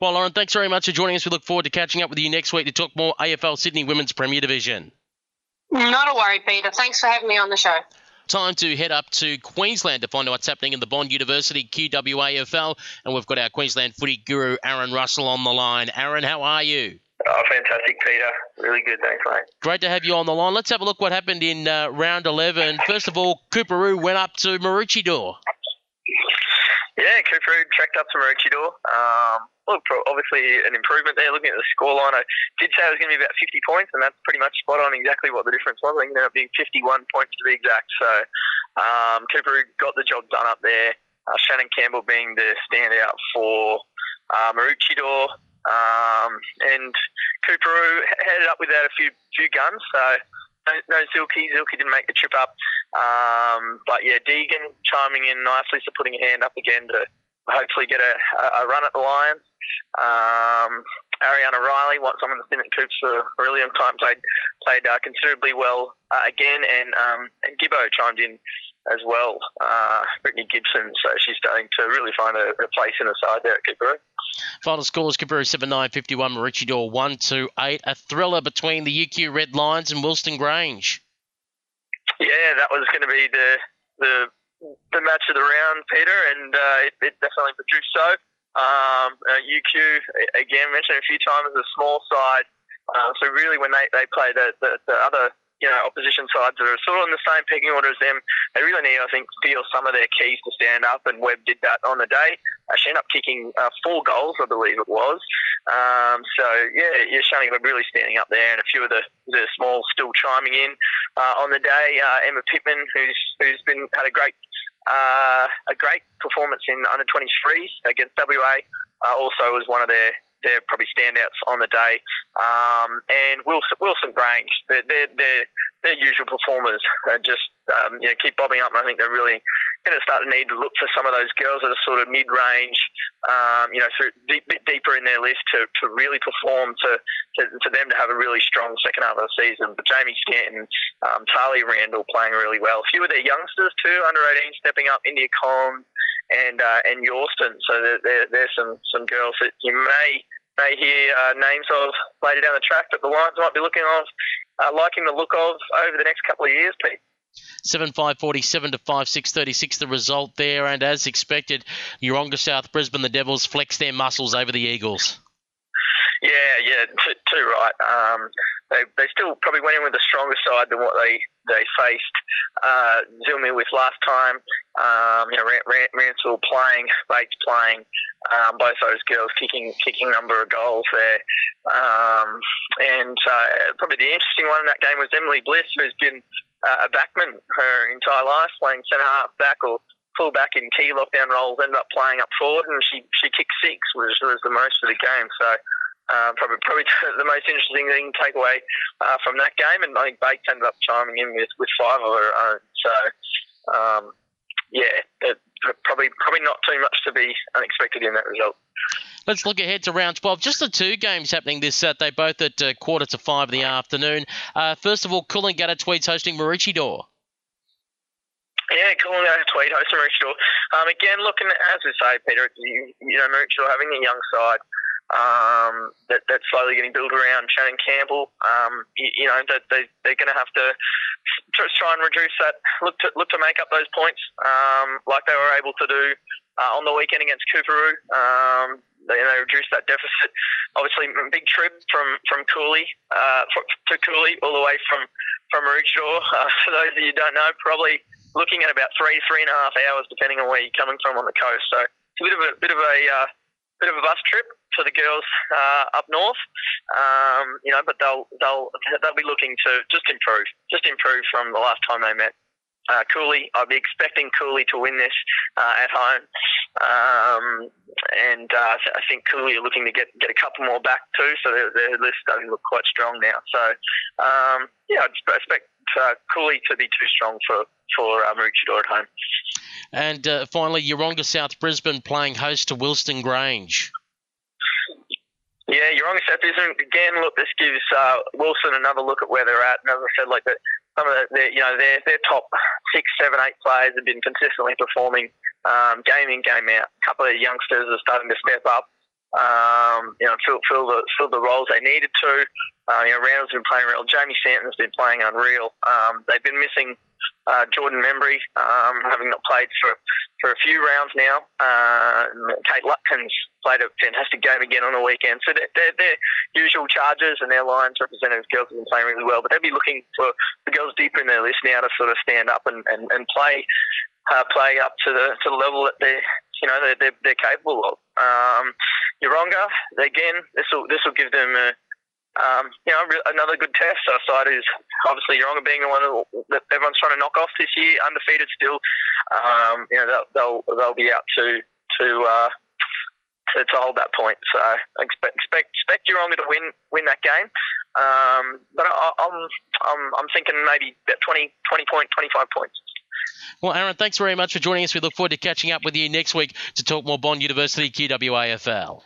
Well, Lauren, thanks very much for joining us. We look forward to catching up with you next week to talk more AFL Sydney Women's Premier Division. Not a worry, Peter. Thanks for having me on the show. Time to head up to Queensland to find out what's happening in the Bond University QWAFL. And we've got our Queensland footy guru, Aaron Russell, on the line. Aaron, how are you? Oh, fantastic, Peter. Really good. Thanks, mate. Great to have you on the line. Let's have a look what happened in uh, round 11. First of all, Coorparoo went up to Maroochydore. Yeah, Coorparoo tracked up to Maroochydore. Um, look, obviously an improvement there. Looking at the scoreline, I did say it was going to be about 50 points, and that's pretty much spot on exactly what the difference was. I think it ended up being 51 points to be exact. So um, Cooper got the job done up there. Uh, Shannon Campbell being the standout for uh, Maroochydore. Um, and Coorparoo headed up without a few few guns, so no, no Zilke. Zilke didn't make the trip up. Um, but yeah, Deegan chiming in nicely, so putting a hand up again to hopefully get a, a run at the Lions. Um, Ariana Riley, what someone that's been at for a really long time, played played uh, considerably well uh, again, and um, and Gibbo chimed in as well. Uh, Brittany Gibson, so she's starting to really find a, a place in the side there at Coorparoo. Final scores: Coorparoo 7 9 51, Maroochydore 1 2 8. A thriller between the UQ Red Lions and Wilston Grange. Yeah, that was going to be the the the match of the round, Peter, and uh, it, it, definitely produced so. Um, uh, UQ, again, mentioned a few times, is a small side. Uh, so really, when they, they play the, the, the other you know, opposition sides that are sort of in the same pecking order as them, they really need, I think, feel some of their keys to stand up, and Webb did that on the day. She ended up kicking uh, four goals, I believe it was. Um, so, yeah, yeah, Shani Webb really standing up there, and a few of the, the small still chiming in uh, on the day. Uh, Emma Pittman, who's who's been had a great uh, a great performance in under 23s against WA. Uh, also was one of their they're probably standouts on the day. Um, and Wilston, Wilston Grange, they're, they're, they're, they're usual performers. They just um, you know, keep bobbing up, and I think they're really going to start to need to look for some of those girls that are sort of mid-range, um, you know, a deep, bit deeper in their list to, to really perform, to, to for them to have a really strong second half of the season. But Jamie Stanton, um, Talia Randall playing really well. A few of their youngsters too, under 18, stepping up. India Collins and uh, and Yorston. So there, there, there's some some girls that you may may hear uh, names of later down the track that the Lions might be looking of, uh, liking the look of over the next couple of years, Pete. 7 5 47 to 5 6 36 the result there and as expected Yeronga South Brisbane the Devils flex their muscles over the Eagles yeah yeah too, too right um, they, they still probably went in with a stronger side than what they they faced uh, Zilmi with last time Um, you know, Ransell playing, Bates playing, um, both those girls kicking kicking number of goals there. Um, and uh, probably the interesting one in that game was Emily Bliss, who's been uh, a backman her entire life, playing centre half back or full back in key lockdown roles, ended up playing up forward, and she she kicked six, which was the most of the game. So. Uh, probably, probably the most interesting thing to take away uh, from that game, and I think Bates ended up chiming in with, with five of her own. So, um, yeah, it, probably probably not too much to be unexpected in that result. Let's look ahead to round 12. Just the two games happening this Saturday, both at uh, quarter to five in the afternoon. Uh, first of all, Coolangatta Tweeds hosting Maroochydore. Yeah, Coolangatta Tweed hosting Maroochydore. Um, again, looking, as we say, Peter, you, you know, Maroochydore having a young side um, that, that's slowly getting built around Shannon Campbell. Um, you, you, know, that they, they're going to have to try and reduce that, look to, look to make up those points um, like they were able to do uh, on the weekend against Coorparoo. Um, they, they reduced that deficit. Obviously, big trip from from Cooley uh, to Cooley all the way from from Maroochydore. Uh, for those of you who don't know, probably looking at about three three and a half hours, depending on where you're coming from on the coast. So it's a bit of a bit of a uh, bit of a bus trip for the girls uh, up north. Um, you know, but they'll they'll they'll be looking to just improve, just improve from the last time they met uh, Cooley. I'd be expecting Cooley to win this uh, at home, um, and uh, I think Cooley are looking to get get a couple more back too. So their, their list starting to look quite strong now. So um, yeah, I expect uh, Cooley to be too strong for for uh, Maroochydore at home. And uh, finally, Yeronga South Brisbane playing host to Wilston Grange. Yeah, Yeronga South Brisbane again. Look, this gives uh, Wilston another look at where they're at. And as I said, like the, some of the, you know, their their top six, seven, eight players have been consistently performing um, game in, game out. A couple of youngsters are starting to step up. Um, you know, fill, fill the fill the roles they needed to. Uh, you know, Randall's been playing real. Jamie Stanton's been playing unreal. Um, they've been missing uh, Jordan Membry, um, having not played for, for a few rounds now. Uh, Kate Lutkins played a fantastic game again on the weekend. So they're, they're, usual charges and their lines representatives girls have been playing really well, but they'll be looking for the girls deeper in their list now to sort of stand up and, and, and play uh, play up to the to the level that they're you know they're, they're, they're capable of. Um, Yeronga, again, this will this will give them a um, you know, another good test. Our side is obviously Yeronga being the one that everyone's trying to knock off this year, undefeated still. Um, you know, they'll, they'll, they'll be out to to, uh, to to hold that point. So expect expect expect Yeronga to win win that game. Um, but I, I'm I'm I'm thinking maybe about 20, 20 point, 25 points. Well, Aaron, thanks very much for joining us. We look forward to catching up with you next week to talk more Bond University QWAFL.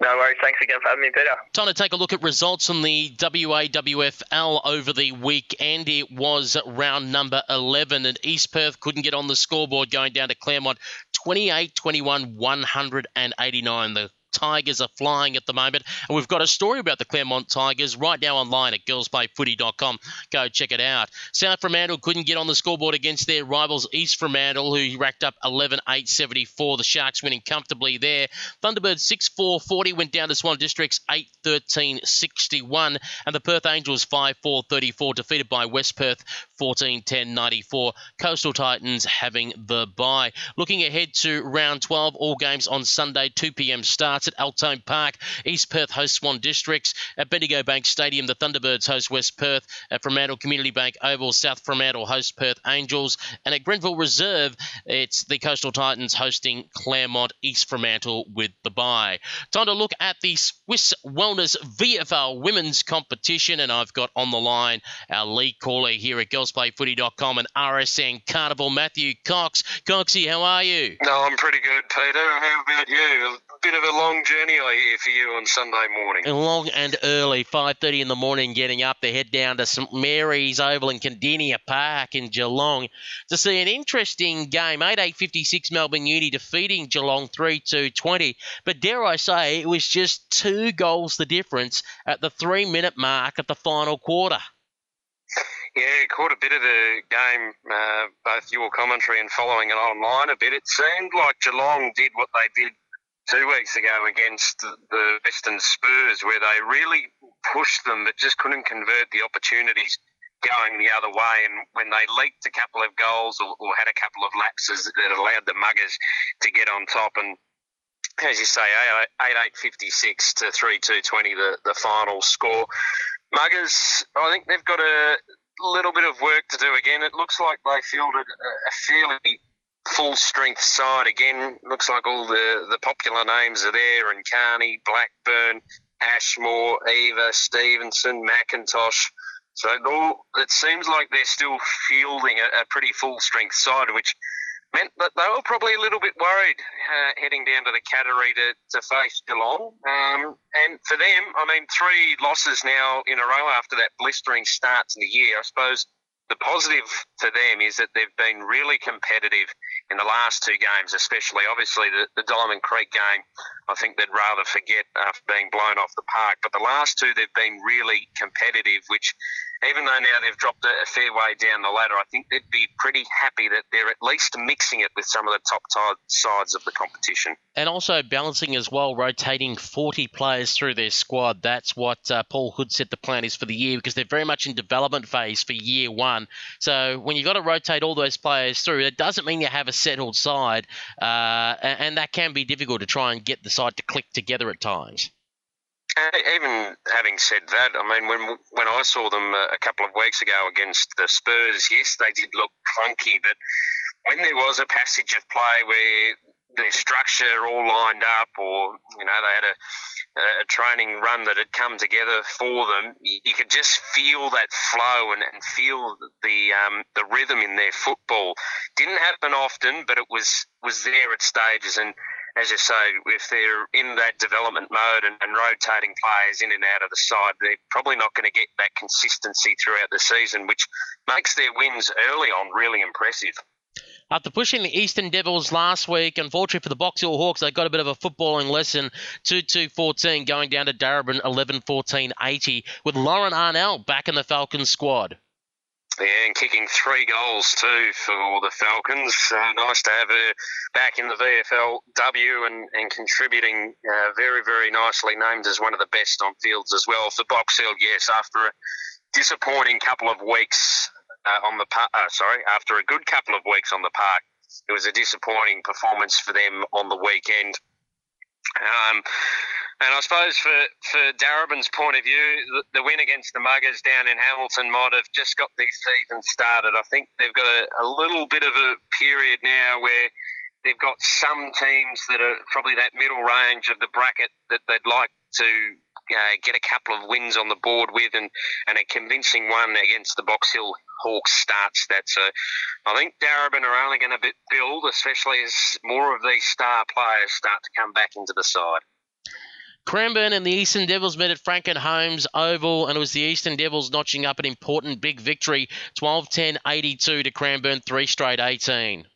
No worries. Thanks again for having me, Peter. Time to take a look at results on the WAWFL over the weekend. It was round number 11, and East Perth couldn't get on the scoreboard going down to Claremont 28 21 189. The Tigers are flying at the moment. And we've got a story about the Claremont Tigers right now online at girlsplayfooty.com. Go check it out. South Fremantle couldn't get on the scoreboard against their rivals East Fremantle, who racked up 11 8 74. The Sharks winning comfortably there. Thunderbirds 6 4 40 went down to Swan Districts 8 13 61. And the Perth Angels 5 4 34 defeated by West Perth 14 10 94. Coastal Titans having the bye. Looking ahead to round 12, all games on Sunday, 2 p.m. starts at Altone Park. East Perth hosts Swan Districts. At Bendigo Bank Stadium, the Thunderbirds host West Perth. At Fremantle Community Bank Oval, South Fremantle hosts Perth Angels. And at Grenville Reserve, it's the Coastal Titans hosting Claremont East Fremantle with the bye. Time to look at the Swisse Wellness VFL women's competition. And I've got on the line our lead caller here at girlsplayfooty.com and RSN Carnival, Matthew Cox. Coxie, how are you? No, I'm pretty good, Peter. How about you? A bit of a long journey I hear for you on Sunday morning. Long and early, 5.30 in the morning, getting up to head down to St Mary's Oval in Kardinia Park in Geelong to see an interesting game. 8-8-56 Melbourne Uni defeating Geelong 3-2-20. But dare I say, it was just two goals the difference at the three-minute mark of the final quarter. Yeah, caught a bit of the game, uh, both your commentary and following it online a bit. It seemed like Geelong did what they did two weeks ago against the Western Spurs, where they really pushed them but just couldn't convert the opportunities going the other way. And when they leaked a couple of goals or, or had a couple of lapses that allowed the Muggers to get on top and as you say, 8 8 56 to 3 2 20, the, the final score. Muggers, I think they've got a little bit of work to do again. It looks like they fielded a fairly full strength side again. Looks like all the, the popular names are there and Carney, Blackburn, Ashmore, Eva, Stevenson, McIntosh. So it, all, it seems like they're still fielding a, a pretty full strength side, which meant that they were probably a little bit worried uh, heading down to the Cattery to, to face Geelong. Um, and for them, I mean, three losses now in a row after that blistering start to the year. I suppose the positive for them is that they've been really competitive in the last two games, especially obviously the, the Diamond Creek game. I think they'd rather forget after being blown off the park. But the last two, they've been really competitive, which even though now they've dropped a, fair way down the ladder, I think they'd be pretty happy that they're at least mixing it with some of the top t- sides of the competition. And also balancing as well, rotating 40 players through their squad. That's what uh, Paul Hood said the plan is for the year because they're very much in development phase for year one. So when you've got to rotate all those players through, it doesn't mean you have a settled side, uh, and that can be difficult to try and get the side to click together at times even having said that, I mean, when when I saw them a couple of weeks ago against the Spurs, yes, they did look clunky, but when there was a passage of play where their structure all lined up, or you know, they had a a training run that had come together for them, you, could just feel that flow and, and feel the um, the rhythm in their football. Didn't happen often, but it was was there at stages and as you say, if they're in that development mode and, and, rotating players in and out of the side, they're probably not going to get that consistency throughout the season, which makes their wins early on really impressive. After pushing the Eastern Devils last week, unfortunately for the Box Hill Hawks, they got a bit of a footballing lesson 2 2 14, going down to Darebin 11 14 80, with Lauren Arnell back in the Falcons squad. Yeah, and kicking three goals too for the Falcons. Uh, nice to have her back in the VFLW and, and contributing uh, very, very nicely. Named as one of the best on fields as well. For Box Hill, yes, after a disappointing couple of weeks uh, on the park, uh, sorry, after a good couple of weeks on the park, it was a disappointing performance for them on the weekend. Um, and I suppose for, for Darebin's point of view, the, the, win against the Muggers down in Hamilton might have just got this season started. I think they've got a, a little bit of a period now where they've got some teams that are probably that middle range of the bracket that they'd like to uh, get a couple of wins on the board with, and, and a convincing one against the Box Hill Hawks starts that. So I think Darebin are only going to build, especially as more of these star players start to come back into the side. Cranbourne and the Eastern Devils met at Franken Holmes Oval, and it was the Eastern Devils notching up an important big victory 12 10 82 to Cranbourne, three straight 18.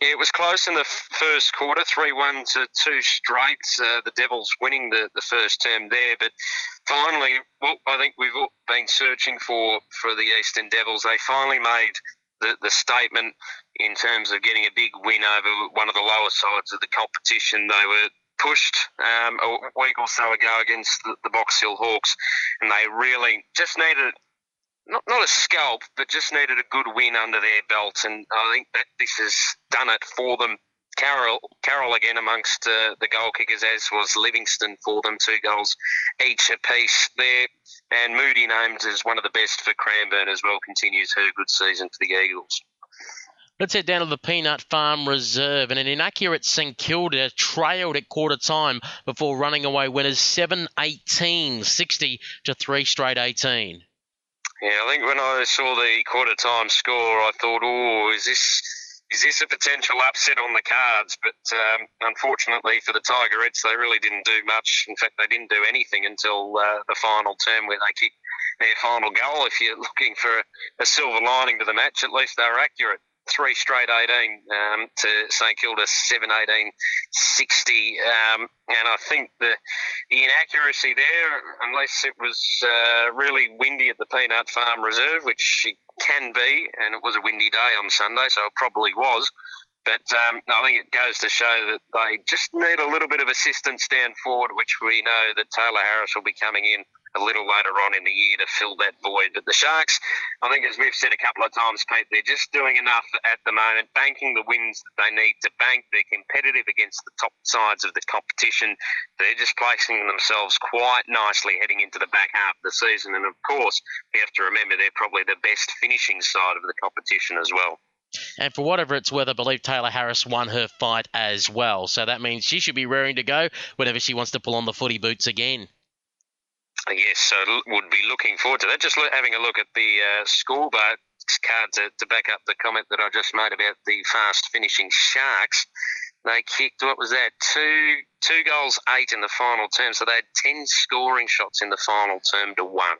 Yeah, it was close in the first quarter, 3 1 to 2 straight. Uh, the Devils winning the, the first term there. But finally, I think we've been searching for for the Eastern Devils, they finally made the, the statement in terms of getting a big win over one of the lower sides of the competition. They were pushed um, a week or so ago against the, the Box Hill Hawks, and they really just needed not, not a scalp, but just needed a good win under their belt, and I think that this has done it for them. Carroll, Carroll again amongst uh, the goal kickers, as was Livingston for them, two goals each apiece there. And Moody named as one of the best for Cranbourne as well, continues her good season for the Eagles. Let's head down to the Peanut Farm Reserve. And an inaccurate St Kilda trailed at quarter time before running away winners 7 18 60 to 3 straight 18. Yeah, I think when I saw the quarter time score, I thought, oh, is this is this a potential upset on the cards? But um, unfortunately for the Tigerettes, they really didn't do much. In fact, they didn't do anything until uh, the final term where they kicked their final goal. If you're looking for a, a silver lining to the match, at least they were accurate three straight 18 um, to St Kilda 7 18 60. Um, and I think the, the inaccuracy there, unless it was uh, really windy at the Peanut Farm Reserve, which it can be, and it was a windy day on Sunday, so it probably was. But um, I think it goes to show that they just need a little bit of assistance down forward, which we know that Taylor Harris will be coming in a little later on in the year to fill that void. But the Sharks, I think, as we've said a couple of times, Pete, they're just doing enough at the moment, banking the wins that they need to bank. They're competitive against the top sides of the competition. They're just placing themselves quite nicely heading into the back half of the season. And of course, we have to remember they're probably the best finishing side of the competition as well. And for whatever it's worth, I believe Taylor Harris won her fight as well. So that means she should be raring to go whenever she wants to pull on the footy boots again. Yes, so would be looking forward to that. Just having a look at the uh, scoreboard card to, to back up the comment that I just made about the fast finishing Sharks. They kicked what was that two two goals eight in the final term, so they had ten scoring shots in the final term to one.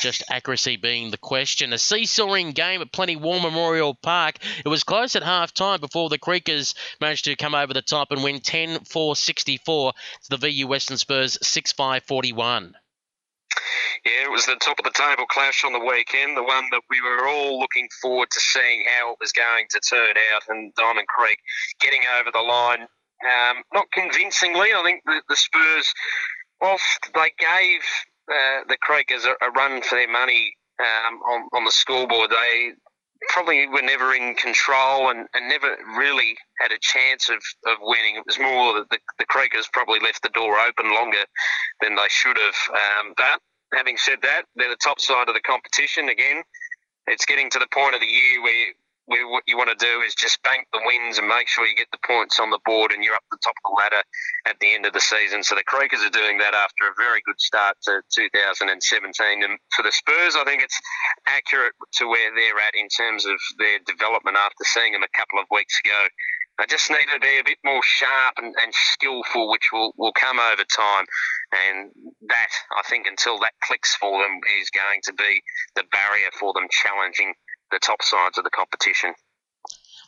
Just accuracy being the question. A seesawing game at Plenty War Memorial Park. It was close at half time before the Creekers managed to come over the top and win 10 4 64 to the VU Western Spurs 6 5 41. Yeah, it was the top of the table clash on the weekend, the one that we were all looking forward to seeing how it was going to turn out, and Diamond Creek getting over the line. Um, not convincingly, I think the, the Spurs, whilst they gave uh, the Creekers a, a, run for their money um, on, on the scoreboard, they probably were never in control and, and never really had a chance of, of winning. It was more that the, the Creekers probably left the door open longer than they should have. Um, but having said that, they're the top side of the competition again. It's getting to the point of the year where, what you want to do is just bank the wins and make sure you get the points on the board and you're up the top of the ladder at the end of the season. So the Creekers are doing that after a very good start to 2017. And for the Spurs, I think it's accurate to where they're at in terms of their development after seeing them a couple of weeks ago they just need to be a bit more sharp and, and skillful, which will, will come over time. And that, I think, until that clicks for them, is going to be the barrier for them challenging the top sides of the competition.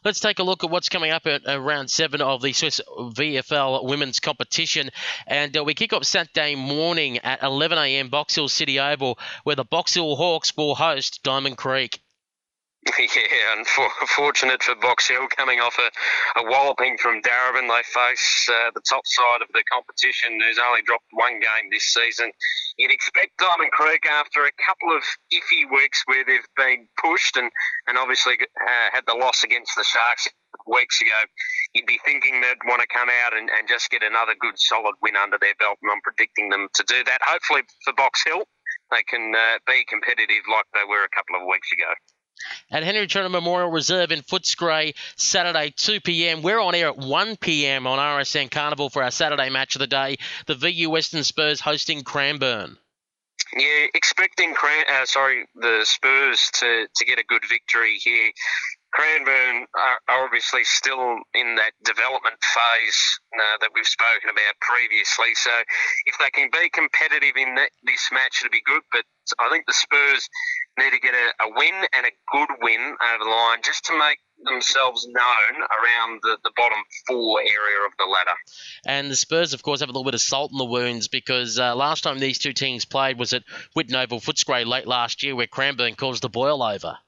Let's take a look at what's coming up at round seven of the Swisse VFL women's competition. And uh, we kick off Saturday morning at 11 a.m. Box Hill City Oval, where the Box Hill Hawks will host Diamond Creek. Yeah, unfortunate for Box Hill coming off a, a walloping from Darebin. They face uh, the top side of the competition who's only dropped one game this season. You'd expect Diamond Creek after a couple of iffy weeks where they've been pushed and, and obviously uh, had the loss against the Sharks weeks ago, you'd be thinking they'd want to come out and, and just get another good solid win under their belt and I'm predicting them to do that. Hopefully for Box Hill, they can uh, be competitive like they were a couple of weeks ago at Henry Turner Memorial Reserve in Footscray, Saturday, 2 p.m. We're on air at 1 p.m. on RSN Carnival for our Saturday match of the day. The VU Western Spurs hosting Cranbourne. Yeah, expecting Cran- uh, sorry the Spurs to, to get a good victory here. Cranbourne are obviously still in that development phase uh, that we've spoken about previously. So if they can be competitive in that, this match, it'll be good. But I think the Spurs need to get a, a win and a good win over the line just to make themselves known around the, the bottom four area of the ladder. And the Spurs, of course, have a little bit of salt in the wounds because uh, last time these two teams played was at Whitten Oval Footscray late last year where Cranbourne caused the boil over.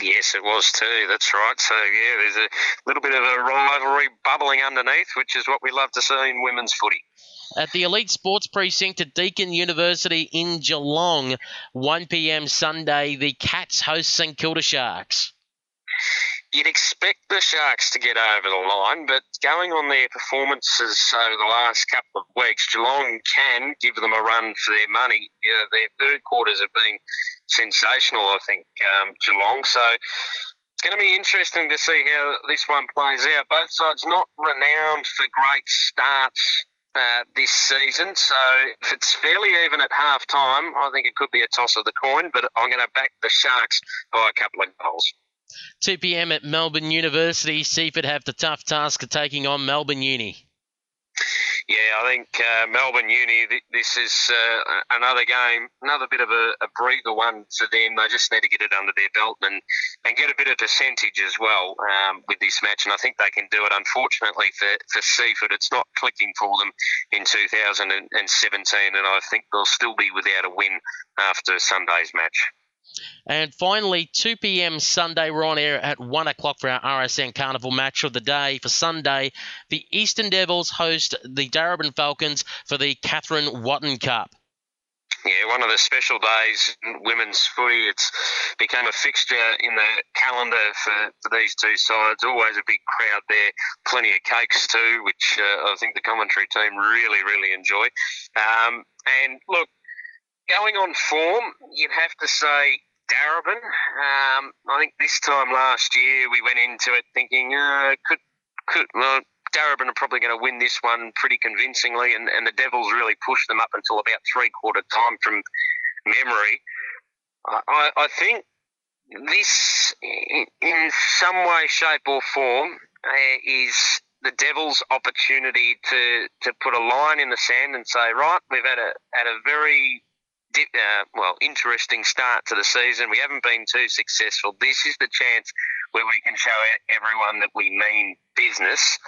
Yes, it was too. That's right. So, yeah, there's a little bit of a rivalry bubbling underneath, which is what we love to see in women's footy at the Elite Sports Precinct at Deakin University in Geelong. 1 p.m. Sunday, the Cats host St Kilda Sharks. You'd expect the Sharks to get over the line, but going on their performances over the last couple of weeks, Geelong can give them a run for their money. Yeah, their third quarters have been sensational, I think, um, Geelong. So it's going to be interesting to see how this one plays out. Both sides not renowned for great starts uh, this season. So if it's fairly even at half time, I think it could be a toss of the coin, but I'm going to back the Sharks by a couple of goals. 2 p.m. at Melbourne University. Seaford have the tough task of taking on Melbourne Uni. Yeah, I think uh, Melbourne Uni, this is uh, another game, another bit of a, a, breather one for them. They just need to get it under their belt and, and get a bit of percentage as well um, with this match, and I think they can do it. Unfortunately for, for Seaford, it's not clicking for them in 2017, and I think they'll still be without a win after Sunday's match. And finally, 2 p.m. Sunday, we're on air at 1 o'clock for our RSN Carnival match of the day. For Sunday, the Eastern Devils host the Darebin Falcons for the Catherine Watton Cup. yeah, one of the special days in women's footy. It's become a fixture in the calendar for, for these two sides. Always a big crowd there, plenty of cakes too, which uh, I think the commentary team really, really enjoy. Um, and look, going on form, you'd have to say Darebin. Um, I think this time last year we went into it thinking uh, could could well, Darebin are probably going to win this one pretty convincingly, and, and the Devils really pushed them up until about three quarter time from memory. I, I think this, in some way, shape, or form, uh, is the Devils' opportunity to, to put a line in the sand and say, right, we've had a had a very uh, well interesting start to the season. We haven't been too successful. This is the chance where we can show everyone that we mean business.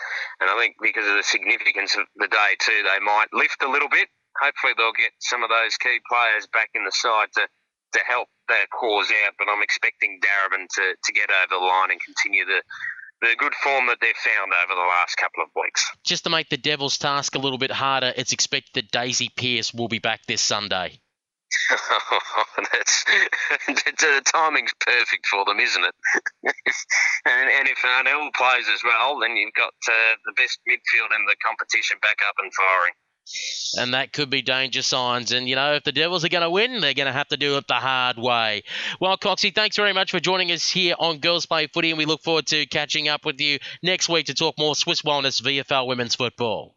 And I think because of the significance of the day too, they might lift a little bit. Hopefully, they'll get some of those key players back in the side to to help their cause out. But I'm expecting Darebin to to get over the line and continue the the good form that they've found over the last couple of weeks. Just to make the Devils' task a little bit harder, it's expected that Daisy Pearce will be back this Sunday. That's the timing's perfect for them, isn't it? and, and, if Arnell plays as well, then you've got uh, the best midfield in the competition back up and firing. And that could be danger signs. And, you know, if the Devils are going to win, they're going to have to do it the hard way. Well, Coxie, thanks very much for joining us here on Girls Play Footy. And we look forward to catching up with you next week to talk more Swisse Wellness VFL women's football.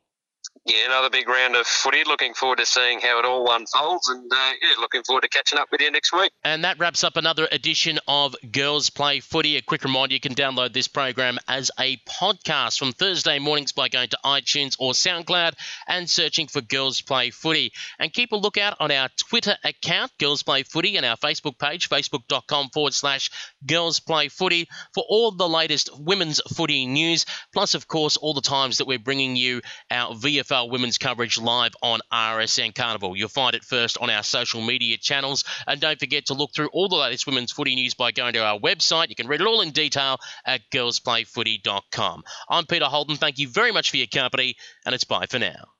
Yeah, another big round of footy. Looking forward to seeing how it all unfolds, and uh, yeah, looking forward to catching up with you next week. And that wraps up another edition of Girls Play Footy. A quick reminder: you can download this program as a podcast from Thursday mornings by going to iTunes or SoundCloud and searching for Girls Play Footy. And keep a lookout on our Twitter account, Girls Play Footy, and our Facebook page, facebook.com forward slash Girls Play Footy, for all the latest women's footy news. Plus, of course, all the times that we're bringing you our VFL AFL women's coverage live on RSN Carnival. You'll find it first on our social media channels. And don't forget to look through all the latest women's footy news by going to our website. You can read it all in detail at girlsplayfooty.com. I'm Peter Holden. Thank you very much for your company, and it's bye for now.